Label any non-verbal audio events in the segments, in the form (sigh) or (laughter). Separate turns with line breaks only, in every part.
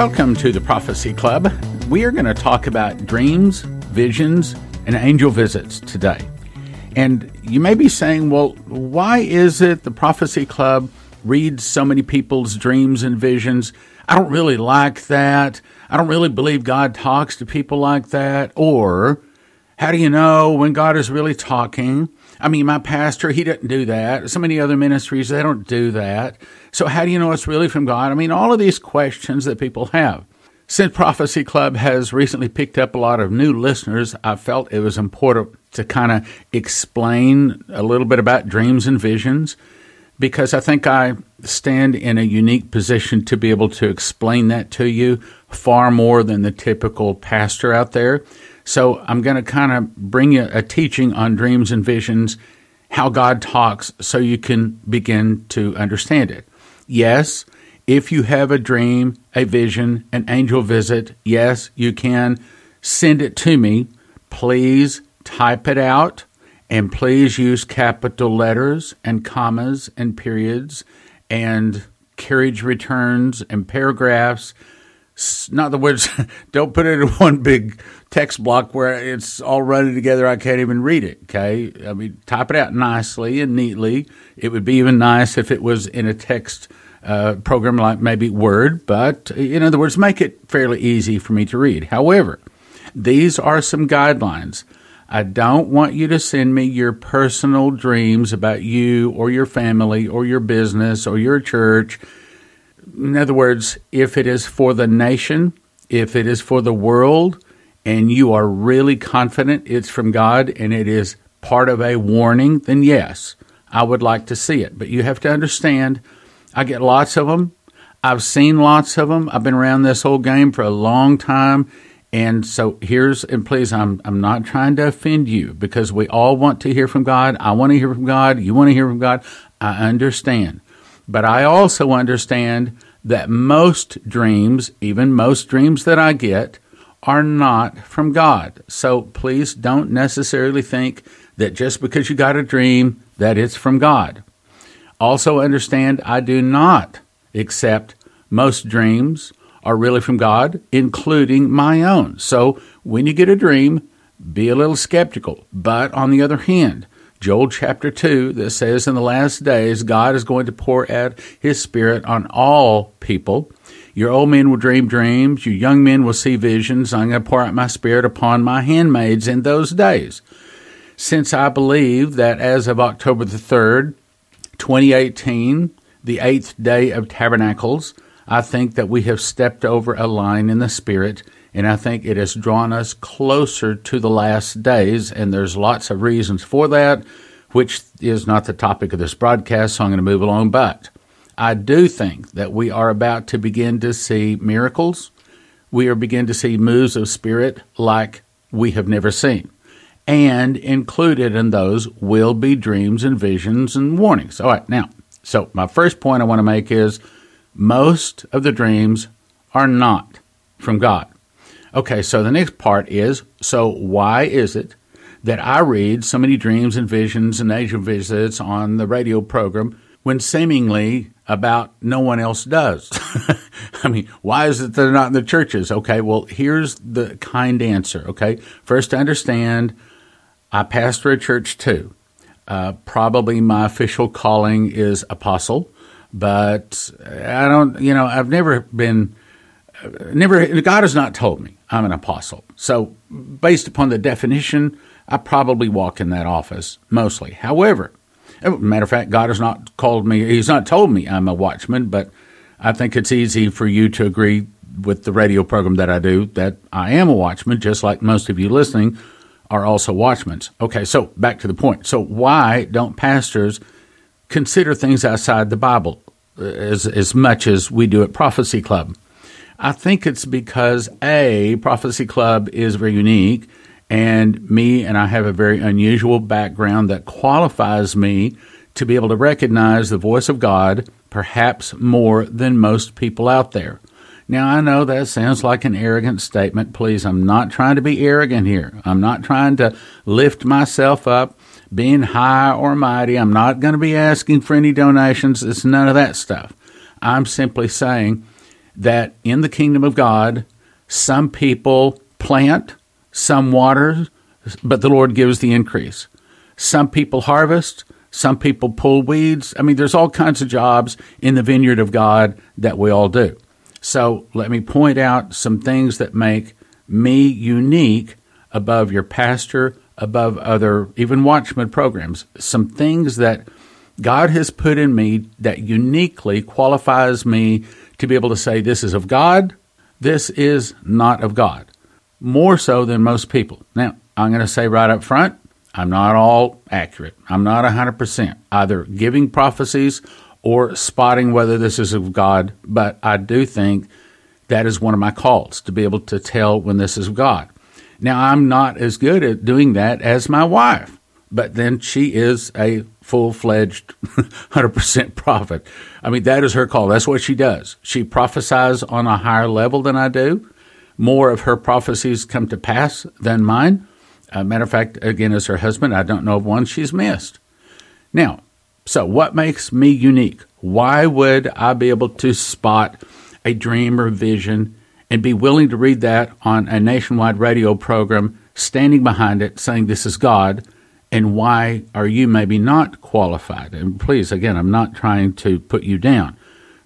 Welcome to the Prophecy Club. We are going to talk about dreams, visions, and angel visits today. And you may be saying, well, why is it the Prophecy Club reads so many people's dreams and visions? I don't really like that. I don't really believe God talks to people like that. Or, how do you know when God is really talking? I mean, my pastor, he doesn't do that. So many other ministries, they don't do that. So how do you know it's really from God? I mean, all of these questions that people have. Since Prophecy Club has recently picked up a lot of new listeners, I felt it was important to kind of explain a little bit about dreams and visions because I think I stand in a unique position to be able to explain that to you far more than the typical pastor out there. So I'm going to kind of bring you a teaching on dreams and visions, how God talks, so you can begin to understand it. Yes, if you have a dream, a vision, an angel visit, yes, you can send it to me. Please type it out and please use capital letters and commas and periods and carriage returns and paragraphs. In other words, (laughs) don't put it in one big text block where it's all running together. I can't even read it. Okay. I mean, type it out nicely and neatly. It would be even nice if it was in a text uh, program like maybe Word, but in other words, make it fairly easy for me to read. However, these are some guidelines. I don't want you to send me your personal dreams about you or your family or your business or your church. In other words, if it is for the nation, if it is for the world, and you are really confident it's from God and it is part of a warning, then yes, I would like to see it. But you have to understand I get lots of them. I've seen lots of them. I've been around this whole game for a long time. And so here's, and please, I'm, I'm not trying to offend you because we all want to hear from God. I want to hear from God. You want to hear from God. I understand. But I also understand that most dreams, even most dreams that I get, are not from God. So please don't necessarily think that just because you got a dream that it's from God. Also, understand I do not accept most dreams are really from God, including my own. So, when you get a dream, be a little skeptical. But on the other hand, Joel chapter 2 that says in the last days God is going to pour out his spirit on all people. Your old men will dream dreams, your young men will see visions. I'm going to pour out my spirit upon my handmaids in those days. Since I believe that as of October the 3rd, 2018, the eighth day of tabernacles, I think that we have stepped over a line in the Spirit, and I think it has drawn us closer to the last days, and there's lots of reasons for that, which is not the topic of this broadcast, so I'm going to move along. But I do think that we are about to begin to see miracles. We are beginning to see moves of Spirit like we have never seen and included in those will be dreams and visions and warnings. All right, now, so my first point I want to make is most of the dreams are not from God. Okay, so the next part is so why is it that I read so many dreams and visions and angel visits on the radio program when seemingly about no one else does? (laughs) I mean, why is it they're not in the churches? Okay, well, here's the kind answer. Okay, first to understand I pastor a church too. Uh, probably my official calling is apostle, but I don't, you know, I've never been, never, God has not told me I'm an apostle. So, based upon the definition, I probably walk in that office mostly. However, matter of fact, God has not called me, He's not told me I'm a watchman, but I think it's easy for you to agree with the radio program that I do that I am a watchman, just like most of you listening are also watchmen. Okay, so back to the point. So why don't pastors consider things outside the Bible uh, as as much as we do at Prophecy Club? I think it's because a Prophecy Club is very unique, and me and I have a very unusual background that qualifies me to be able to recognize the voice of God perhaps more than most people out there. Now, I know that sounds like an arrogant statement. Please, I'm not trying to be arrogant here. I'm not trying to lift myself up, being high or mighty. I'm not going to be asking for any donations. It's none of that stuff. I'm simply saying that in the kingdom of God, some people plant, some water, but the Lord gives the increase. Some people harvest, some people pull weeds. I mean, there's all kinds of jobs in the vineyard of God that we all do. So let me point out some things that make me unique above your pastor, above other, even watchman programs. Some things that God has put in me that uniquely qualifies me to be able to say, this is of God, this is not of God, more so than most people. Now, I'm going to say right up front, I'm not all accurate. I'm not 100%, either giving prophecies or spotting whether this is of God, but I do think that is one of my calls to be able to tell when this is of God. Now, I'm not as good at doing that as my wife, but then she is a full fledged 100% prophet. I mean, that is her call. That's what she does. She prophesies on a higher level than I do. More of her prophecies come to pass than mine. Uh, matter of fact, again, as her husband, I don't know of one she's missed. Now, so what makes me unique? Why would I be able to spot a dream or vision and be willing to read that on a nationwide radio program, standing behind it, saying this is God? And why are you maybe not qualified? And please, again, I'm not trying to put you down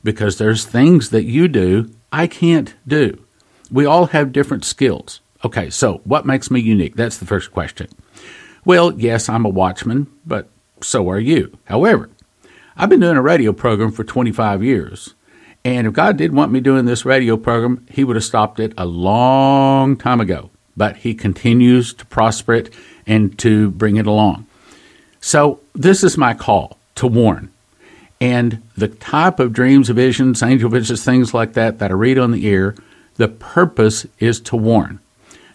because there's things that you do I can't do. We all have different skills. Okay, so what makes me unique? That's the first question. Well, yes, I'm a watchman, but so are you. However, I've been doing a radio program for 25 years. And if God did want me doing this radio program, He would have stopped it a long time ago. But He continues to prosper it and to bring it along. So, this is my call to warn. And the type of dreams, visions, angel visions, things like that that I read on the ear, the purpose is to warn.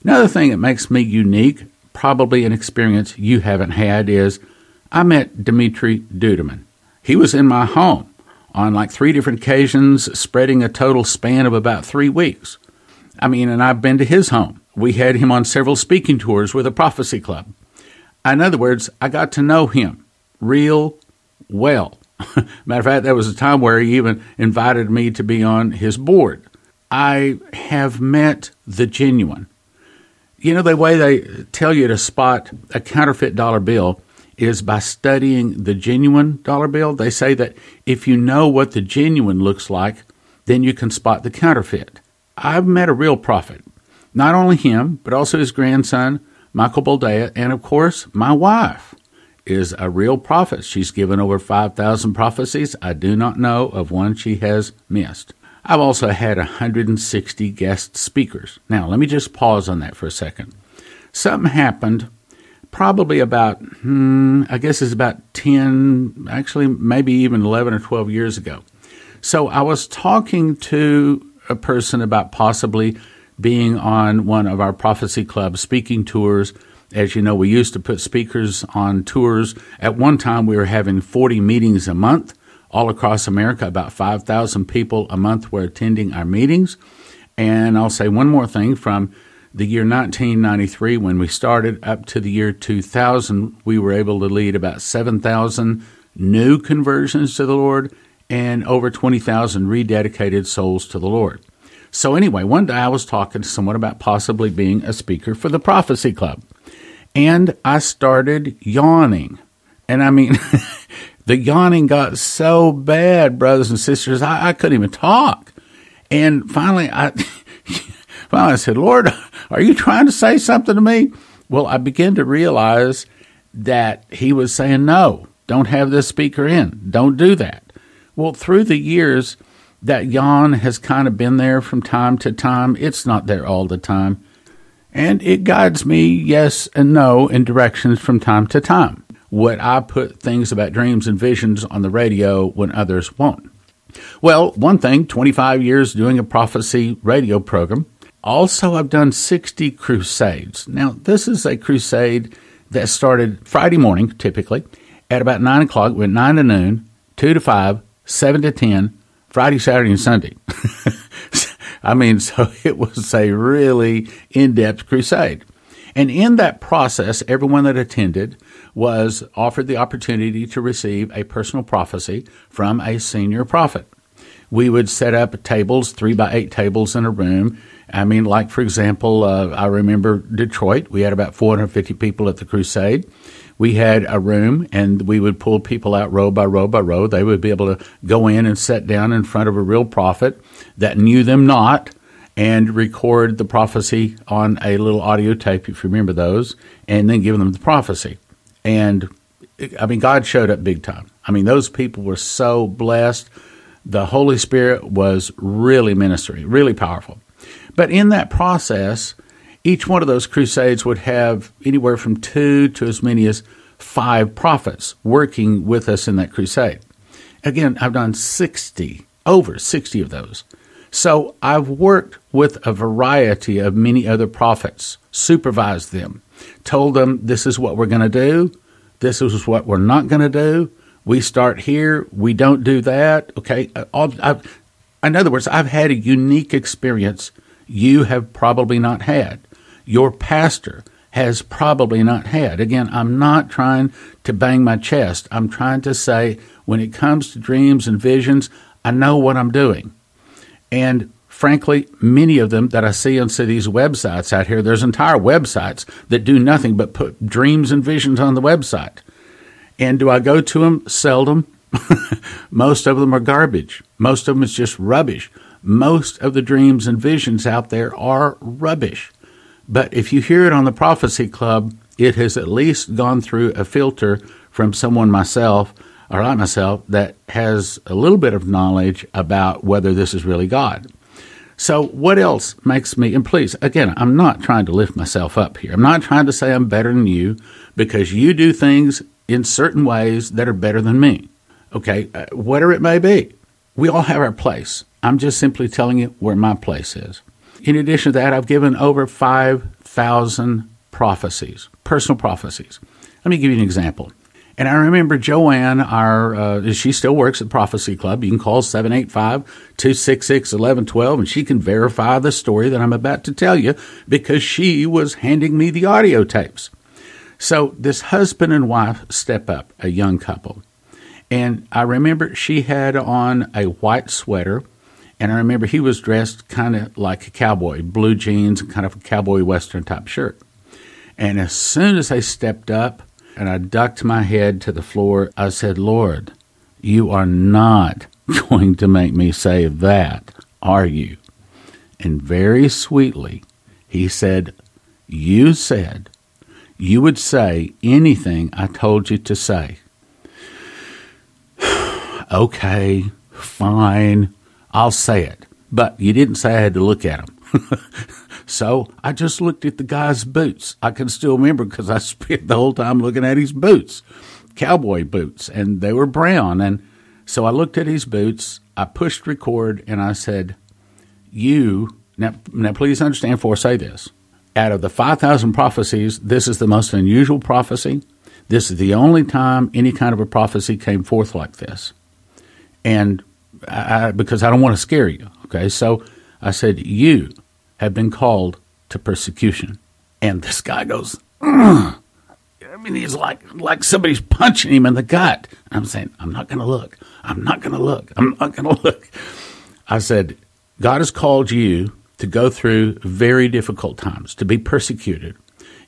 Another thing that makes me unique, probably an experience you haven't had, is I met Dimitri Duduman. He was in my home on like three different occasions, spreading a total span of about three weeks. I mean, and I've been to his home. We had him on several speaking tours with a prophecy club. In other words, I got to know him real well. (laughs) Matter of fact, there was a time where he even invited me to be on his board. I have met the genuine. You know, the way they tell you to spot a counterfeit dollar bill is by studying the genuine dollar bill. They say that if you know what the genuine looks like, then you can spot the counterfeit. I've met a real prophet. Not only him, but also his grandson, Michael Boldea, and of course, my wife is a real prophet. She's given over 5,000 prophecies. I do not know of one she has missed. I've also had 160 guest speakers. Now, let me just pause on that for a second. Something happened probably about, hmm, I guess it's about 10, actually, maybe even 11 or 12 years ago. So I was talking to a person about possibly being on one of our Prophecy Club speaking tours. As you know, we used to put speakers on tours. At one time, we were having 40 meetings a month all across America. About 5,000 people a month were attending our meetings. And I'll say one more thing from the year 1993, when we started, up to the year 2000, we were able to lead about 7,000 new conversions to the Lord and over 20,000 rededicated souls to the Lord. So, anyway, one day I was talking to someone about possibly being a speaker for the Prophecy Club. And I started yawning. And I mean, (laughs) the yawning got so bad, brothers and sisters, I, I couldn't even talk. And finally, I (laughs) finally I said, Lord, are you trying to say something to me? Well, I began to realize that he was saying, no, don't have this speaker in. Don't do that. Well, through the years, that yawn has kind of been there from time to time. It's not there all the time. And it guides me, yes and no, in directions from time to time What I put things about dreams and visions on the radio when others won't? Well, one thing, 25 years doing a prophecy radio program. Also, I've done 60 crusades. Now, this is a crusade that started Friday morning, typically, at about 9 o'clock, went 9 to noon, 2 to 5, 7 to 10, Friday, Saturday, and Sunday. (laughs) I mean, so (laughs) it was a really in depth crusade. And in that process, everyone that attended was offered the opportunity to receive a personal prophecy from a senior prophet. We would set up tables, three by eight tables in a room. I mean, like for example, uh, I remember Detroit. We had about 450 people at the crusade. We had a room, and we would pull people out row by row by row. They would be able to go in and sit down in front of a real prophet that knew them not and record the prophecy on a little audio tape, if you remember those, and then give them the prophecy. And I mean, God showed up big time. I mean, those people were so blessed. The Holy Spirit was really ministering, really powerful. But in that process, each one of those crusades would have anywhere from two to as many as five prophets working with us in that crusade. Again, I've done 60, over 60 of those. So I've worked with a variety of many other prophets, supervised them, told them this is what we're going to do, this is what we're not going to do. We start here, we don't do that. Okay. Uh, I've, in other words, I've had a unique experience you have probably not had. Your pastor has probably not had. Again, I'm not trying to bang my chest. I'm trying to say when it comes to dreams and visions, I know what I'm doing. And frankly, many of them that I see on these websites out here, there's entire websites that do nothing but put dreams and visions on the website. And do I go to them? Seldom. (laughs) Most of them are garbage. Most of them is just rubbish. Most of the dreams and visions out there are rubbish. But if you hear it on the Prophecy Club, it has at least gone through a filter from someone myself or like myself that has a little bit of knowledge about whether this is really God. So, what else makes me, and please, again, I'm not trying to lift myself up here. I'm not trying to say I'm better than you because you do things in certain ways that are better than me. Okay, uh, whatever it may be. We all have our place. I'm just simply telling you where my place is. In addition to that, I've given over 5,000 prophecies, personal prophecies. Let me give you an example. And I remember Joanne, our uh, she still works at Prophecy Club. You can call 785-266-1112 and she can verify the story that I'm about to tell you because she was handing me the audio tapes. So this husband and wife step up, a young couple. And I remember she had on a white sweater and I remember he was dressed kind of like a cowboy, blue jeans, kind of a cowboy western type shirt. And as soon as they stepped up, and I ducked my head to the floor. I said, Lord, you are not (laughs) going to make me say that, are you? And very sweetly, he said, You said you would say anything I told you to say. (sighs) okay, fine, I'll say it. But you didn't say I had to look at him. (laughs) So I just looked at the guy's boots. I can still remember because I (laughs) spent the whole time looking at his boots, cowboy boots, and they were brown. And so I looked at his boots. I pushed record and I said, You, now, now please understand before I say this. Out of the 5,000 prophecies, this is the most unusual prophecy. This is the only time any kind of a prophecy came forth like this. And I, because I don't want to scare you. Okay. So I said, You have been called to persecution. And this guy goes, Ugh. I mean, he's like like somebody's punching him in the gut. And I'm saying, I'm not going to look. I'm not going to look. I'm not going to look. I said, God has called you to go through very difficult times, to be persecuted.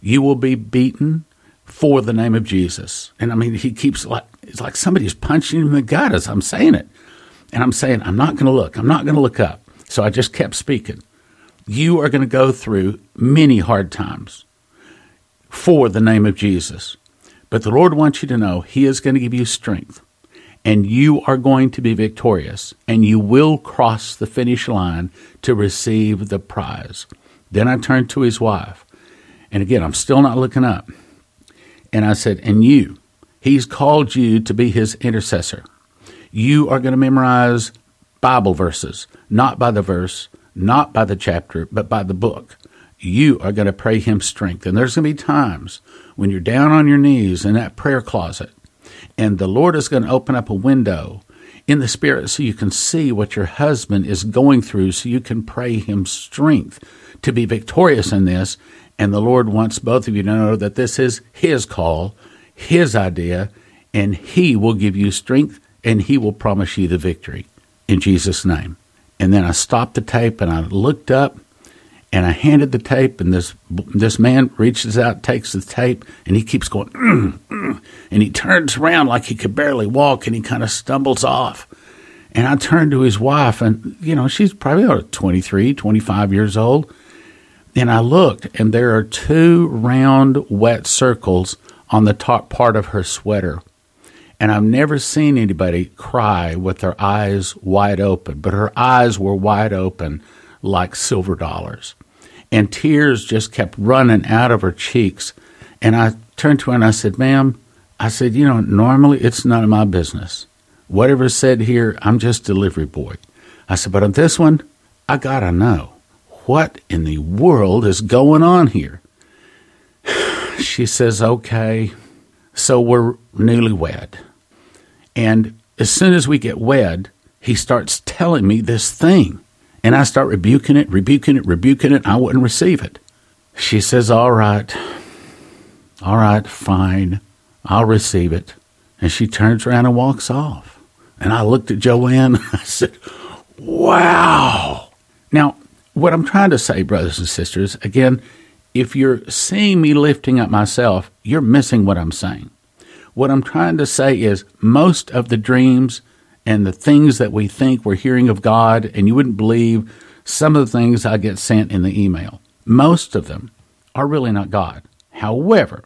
You will be beaten for the name of Jesus. And I mean, he keeps like, it's like somebody's punching him in the gut as I'm saying it. And I'm saying, I'm not going to look. I'm not going to look up. So I just kept speaking you are going to go through many hard times for the name of Jesus. But the Lord wants you to know He is going to give you strength, and you are going to be victorious, and you will cross the finish line to receive the prize. Then I turned to his wife, and again, I'm still not looking up. And I said, And you, He's called you to be His intercessor. You are going to memorize Bible verses, not by the verse, not by the chapter, but by the book. You are going to pray him strength. And there's going to be times when you're down on your knees in that prayer closet, and the Lord is going to open up a window in the spirit so you can see what your husband is going through, so you can pray him strength to be victorious in this. And the Lord wants both of you to know that this is his call, his idea, and he will give you strength and he will promise you the victory in Jesus' name. And then I stopped the tape and I looked up and I handed the tape, and this this man reaches out, takes the tape, and he keeps going, mm, mm, and he turns around like he could barely walk, and he kind of stumbles off. And I turned to his wife, and you know she's probably about 23, 25 years old, and I looked, and there are two round wet circles on the top part of her sweater. And I've never seen anybody cry with their eyes wide open, but her eyes were wide open like silver dollars. And tears just kept running out of her cheeks. And I turned to her and I said, Ma'am, I said, you know, normally it's none of my business. Whatever's said here, I'm just delivery boy. I said, but on this one, I gotta know what in the world is going on here. (sighs) She says, okay. So we're newlywed. And as soon as we get wed, he starts telling me this thing. And I start rebuking it, rebuking it, rebuking it. I wouldn't receive it. She says, All right, all right, fine. I'll receive it. And she turns around and walks off. And I looked at Joanne. (laughs) I said, Wow. Now, what I'm trying to say, brothers and sisters, again, if you're seeing me lifting up myself, you're missing what I'm saying. What I'm trying to say is most of the dreams and the things that we think we're hearing of God, and you wouldn't believe some of the things I get sent in the email. Most of them are really not God. However,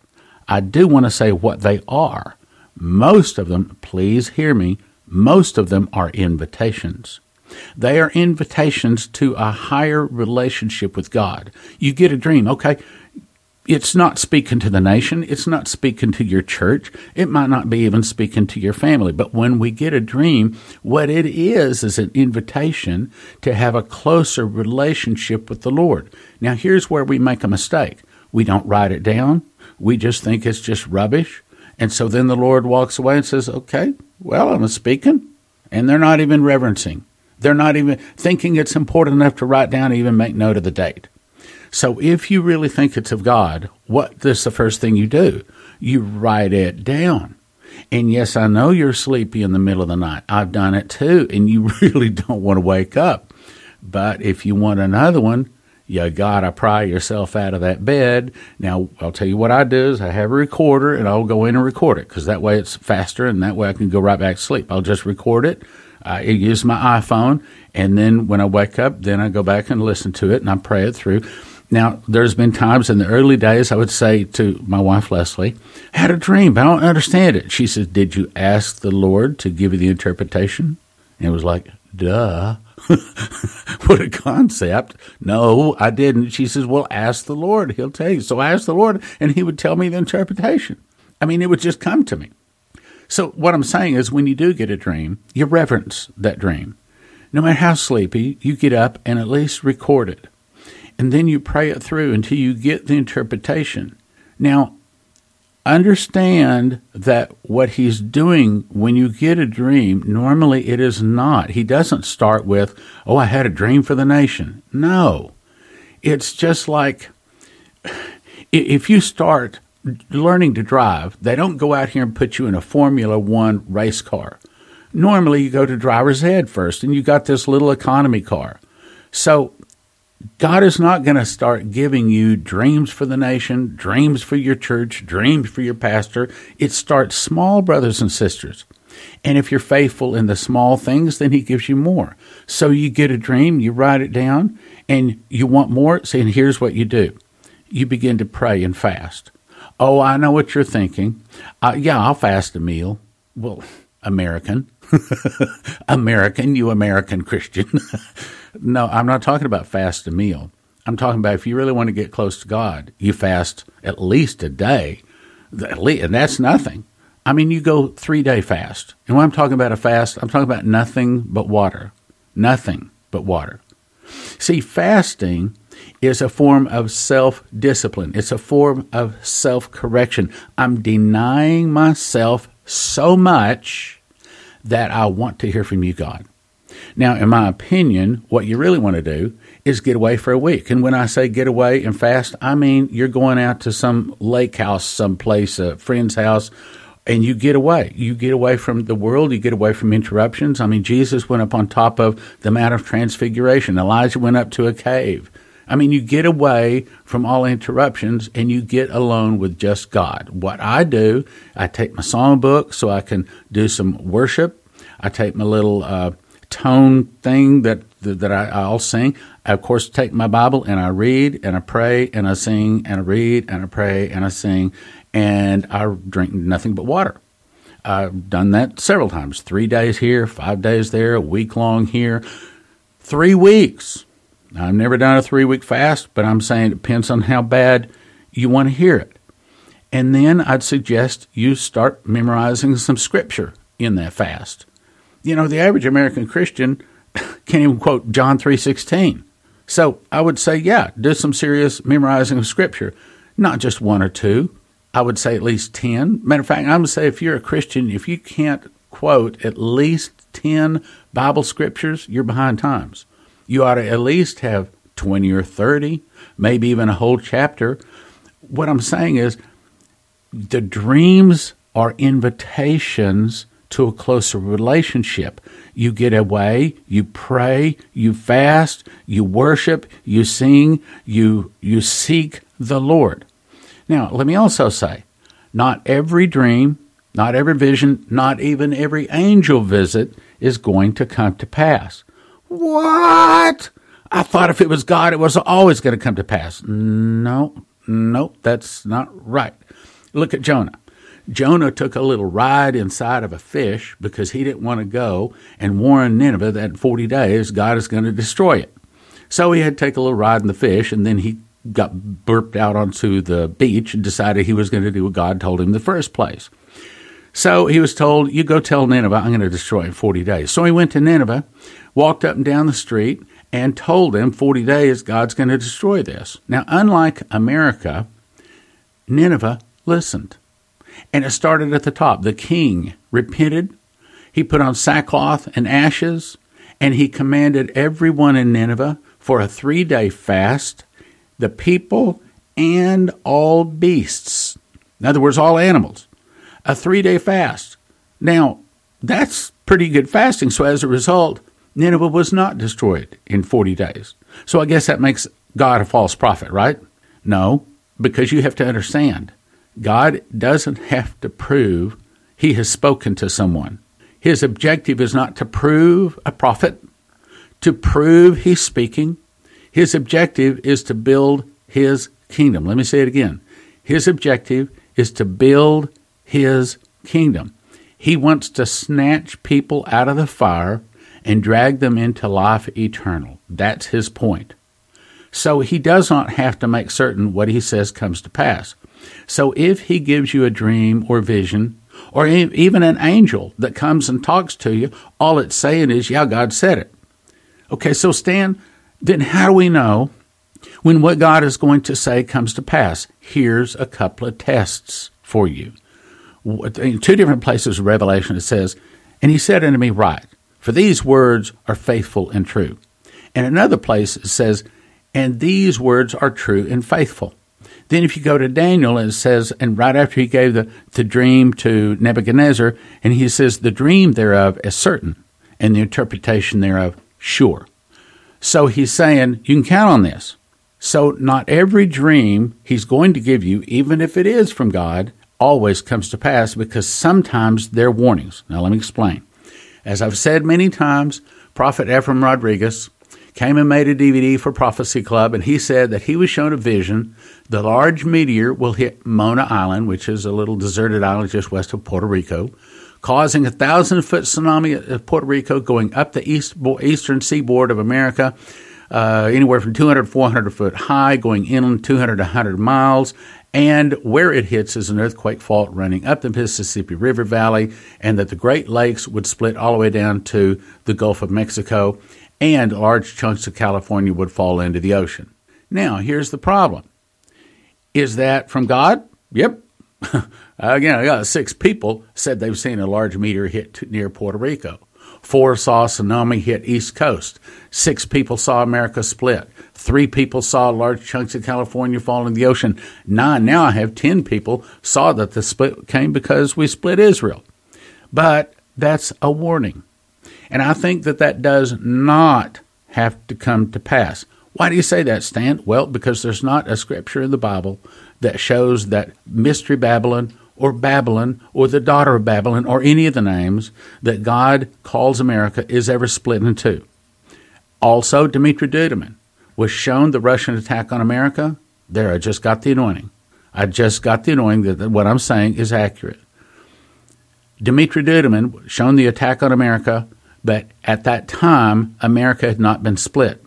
I do want to say what they are. Most of them, please hear me, most of them are invitations. They are invitations to a higher relationship with God. You get a dream, okay, it's not speaking to the nation. It's not speaking to your church. It might not be even speaking to your family. But when we get a dream, what it is is an invitation to have a closer relationship with the Lord. Now, here's where we make a mistake. We don't write it down. We just think it's just rubbish. And so then the Lord walks away and says, okay, well, I'm speaking. And they're not even reverencing. They're not even thinking it's important enough to write down, even make note of the date. So if you really think it's of God, what is the first thing you do? You write it down. And yes, I know you're sleepy in the middle of the night. I've done it too, and you (laughs) really don't want to wake up. But if you want another one, you gotta pry yourself out of that bed. Now, I'll tell you what I do is I have a recorder and I'll go in and record it because that way it's faster and that way I can go right back to sleep. I'll just record it. I use my iPhone and then when I wake up, then I go back and listen to it and I pray it through. Now, there's been times in the early days I would say to my wife Leslie, I had a dream, but I don't understand it. She says, Did you ask the Lord to give you the interpretation? And it was like, duh. (laughs) what a concept. No, I didn't. She says, Well, ask the Lord. He'll tell you. So I asked the Lord, and he would tell me the interpretation. I mean, it would just come to me. So what I'm saying is when you do get a dream, you reverence that dream. No matter how sleepy, you get up and at least record it and then you pray it through until you get the interpretation. Now, understand that what he's doing when you get a dream, normally it is not. He doesn't start with, Oh, I had a dream for the nation. No. It's just like (sighs) if you start learning to drive, they don't go out here and put you in a Formula One race car. Normally, you go to driver's ed first, and you got this little economy car. So God is not going to start giving you dreams for the nation, dreams for your church, dreams for your pastor. It starts small, brothers and sisters. And if you're faithful in the small things, then He gives you more. So you get a dream, you write it down, and you want more. And here's what you do you begin to pray and fast. Oh, I know what you're thinking. Uh, yeah, I'll fast a meal. Well, American. (laughs) American, you American Christian. (laughs) No, I'm not talking about fast a meal. I'm talking about if you really want to get close to God, you fast at least a day, and that's nothing. I mean, you go three day fast. And when I'm talking about a fast, I'm talking about nothing but water. Nothing but water. See, fasting is a form of self discipline, it's a form of self correction. I'm denying myself so much that I want to hear from you, God. Now, in my opinion, what you really want to do is get away for a week. And when I say get away and fast, I mean you're going out to some lake house, someplace, a friend's house, and you get away. You get away from the world. You get away from interruptions. I mean, Jesus went up on top of the Mount of Transfiguration. Elijah went up to a cave. I mean, you get away from all interruptions and you get alone with just God. What I do, I take my song book so I can do some worship. I take my little uh, tone thing that that I, I'll sing. I, of course, take my Bible and I read and I pray and I sing and I read and I pray and I sing and I drink nothing but water. I've done that several times three days here, five days there, a week long here, three weeks. I've never done a three week fast, but I'm saying it depends on how bad you want to hear it. And then I'd suggest you start memorizing some scripture in that fast. You know, the average American Christian (laughs) can't even quote John 3:16. So, I would say, yeah, do some serious memorizing of scripture, not just one or two, I would say at least 10. Matter of fact, I'm going to say if you're a Christian, if you can't quote at least 10 Bible scriptures, you're behind times. You ought to at least have 20 or 30, maybe even a whole chapter. What I'm saying is the dreams are invitations to a closer relationship. You get away, you pray, you fast, you worship, you sing, you you seek the Lord. Now, let me also say, not every dream, not every vision, not even every angel visit is going to come to pass. What? I thought if it was God, it was always going to come to pass. No, no, that's not right. Look at Jonah. Jonah took a little ride inside of a fish because he didn't want to go and warn Nineveh that in 40 days God is going to destroy it. So he had to take a little ride in the fish, and then he got burped out onto the beach and decided he was going to do what God told him in the first place. So he was told, You go tell Nineveh, I'm going to destroy it in 40 days. So he went to Nineveh, walked up and down the street, and told them 40 days God's going to destroy this. Now, unlike America, Nineveh listened. And it started at the top. The king repented, he put on sackcloth and ashes, and he commanded everyone in Nineveh for a three day fast the people and all beasts. In other words, all animals. A three day fast. Now, that's pretty good fasting. So as a result, Nineveh was not destroyed in 40 days. So I guess that makes God a false prophet, right? No, because you have to understand God doesn't have to prove he has spoken to someone. His objective is not to prove a prophet, to prove he's speaking, his objective is to build his kingdom. Let me say it again. His objective is to build his kingdom. He wants to snatch people out of the fire and drag them into life eternal. That's his point. So he does not have to make certain what he says comes to pass. So if he gives you a dream or vision, or even an angel that comes and talks to you, all it's saying is, yeah, God said it. Okay, so Stan, then how do we know when what God is going to say comes to pass? Here's a couple of tests for you. In two different places of Revelation, it says, And he said unto me, Write, for these words are faithful and true. And another place it says, And these words are true and faithful. Then if you go to Daniel, it says, and right after he gave the, the dream to Nebuchadnezzar, and he says, The dream thereof is certain, and the interpretation thereof sure. So he's saying, you can count on this. So not every dream he's going to give you, even if it is from God, always comes to pass because sometimes they're warnings. Now let me explain. As I've said many times, Prophet Ephraim Rodriguez came and made a DVD for Prophecy Club, and he said that he was shown a vision. The large meteor will hit Mona Island, which is a little deserted island just west of Puerto Rico causing a thousand foot tsunami at Puerto Rico, going up the east, eastern seaboard of America, uh, anywhere from 200 to 400 foot high, going inland 200 to 100 miles. And where it hits is an earthquake fault running up the Mississippi River Valley, and that the Great Lakes would split all the way down to the Gulf of Mexico, and large chunks of California would fall into the ocean. Now, here's the problem. Is that from God? Yep, (laughs) Again, I got six people said they've seen a large meteor hit near Puerto Rico. Four saw tsunami hit East Coast. Six people saw America split. Three people saw large chunks of California fall in the ocean. Nine, now I have ten people saw that the split came because we split Israel. But that's a warning. And I think that that does not have to come to pass. Why do you say that, Stan? Well, because there's not a scripture in the Bible that shows that Mystery Babylon or Babylon or the daughter of Babylon or any of the names that God calls America is ever split in two. Also, Dmitri Duduman was shown the Russian attack on America. There, I just got the anointing. I just got the anointing that what I'm saying is accurate. Dmitri Duduman shown the attack on America, but at that time, America had not been split.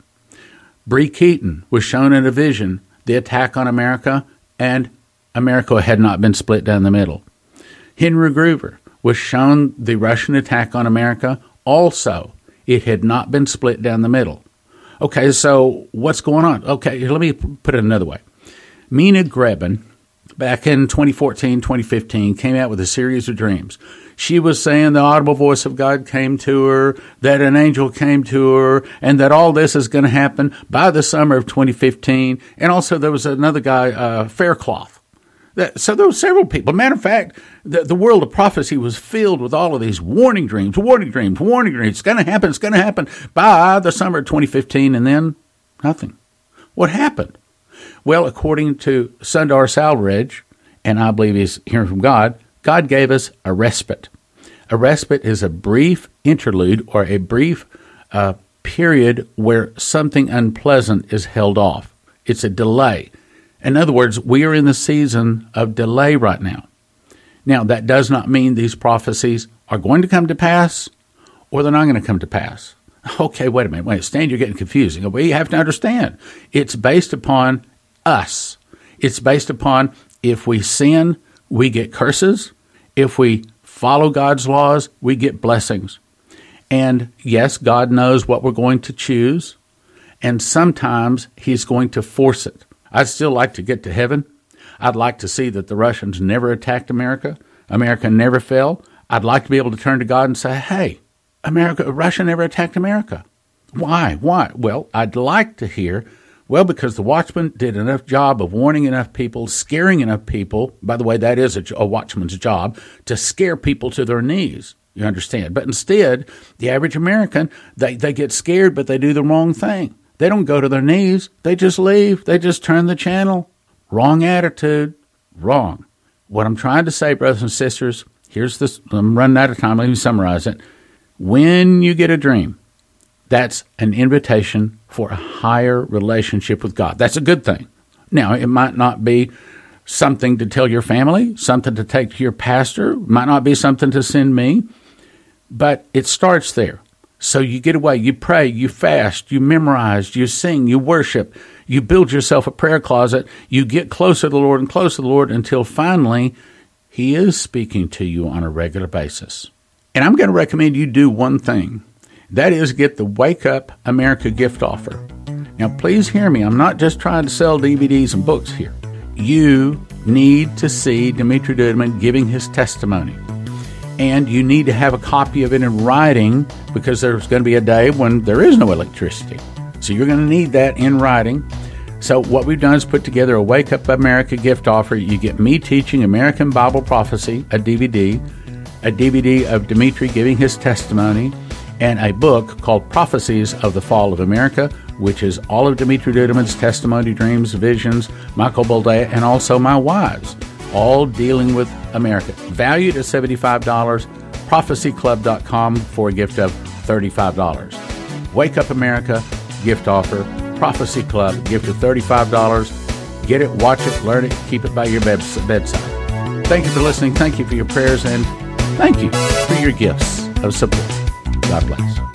Bree Keyton was shown in a vision the attack on America, and America had not been split down the middle. Henry Gruver was shown the Russian attack on America, also, it had not been split down the middle. Okay, so what's going on? Okay, let me put it another way. Mina Greben, back in 2014, 2015, came out with a series of dreams. She was saying the audible voice of God came to her, that an angel came to her, and that all this is going to happen by the summer of 2015. And also, there was another guy, uh, Faircloth. So there were several people. Matter of fact, the, the world of prophecy was filled with all of these warning dreams, warning dreams, warning dreams. It's going to happen. It's going to happen by the summer of 2015, and then nothing. What happened? Well, according to Sundar Selvaraj, and I believe he's hearing from God, God gave us a respite. A respite is a brief interlude or a brief uh, period where something unpleasant is held off. It's a delay. In other words, we are in the season of delay right now. Now, that does not mean these prophecies are going to come to pass or they're not going to come to pass. (laughs) Okay, wait a minute. Wait, Stan, you're getting confusing. We have to understand it's based upon us. It's based upon if we sin, we get curses. If we follow God's laws, we get blessings. And yes, God knows what we're going to choose. And sometimes He's going to force it. I'd still like to get to heaven. I'd like to see that the Russians never attacked America. America never fell. I'd like to be able to turn to God and say, hey, America, Russia never attacked America. Why? Why? Well, I'd like to hear, well, because the watchman did enough job of warning enough people, scaring enough people. By the way, that is a, a watchman's job to scare people to their knees. You understand? But instead, the average American, they, they get scared, but they do the wrong thing. They don't go to their knees. They just leave. They just turn the channel. Wrong attitude. Wrong. What I'm trying to say, brothers and sisters, here's this. I'm running out of time. Let me summarize it. When you get a dream, that's an invitation for a higher relationship with God. That's a good thing. Now, it might not be something to tell your family, something to take to your pastor, might not be something to send me, but it starts there. So you get away, you pray, you fast, you memorize, you sing, you worship, you build yourself a prayer closet, you get closer to the Lord and closer to the Lord until finally He is speaking to you on a regular basis. And I'm going to recommend you do one thing that is, get the Wake Up America gift offer. Now, please hear me. I'm not just trying to sell DVDs and books here. You need to see Dmitri Duduman giving his testimony and you need to have a copy of it in writing because there's going to be a day when there is no electricity. So you're going to need that in writing. So what we've done is put together a Wake Up America gift offer. You get me teaching American Bible prophecy, a DVD, a DVD of Dimitri giving his testimony, and a book called Prophecies of the Fall of America, which is all of Dimitri Duduman's testimony, dreams, visions, Michael Boldea, and also my wives all dealing with America. Valued at $75, prophecyclub.com for a gift of $35. Wake Up America gift offer, Prophecy Club, gift of $35. Get it, watch it, learn it, keep it by your bedside. Thank you for listening. Thank you for your prayers, and thank you for your gifts of support. God bless.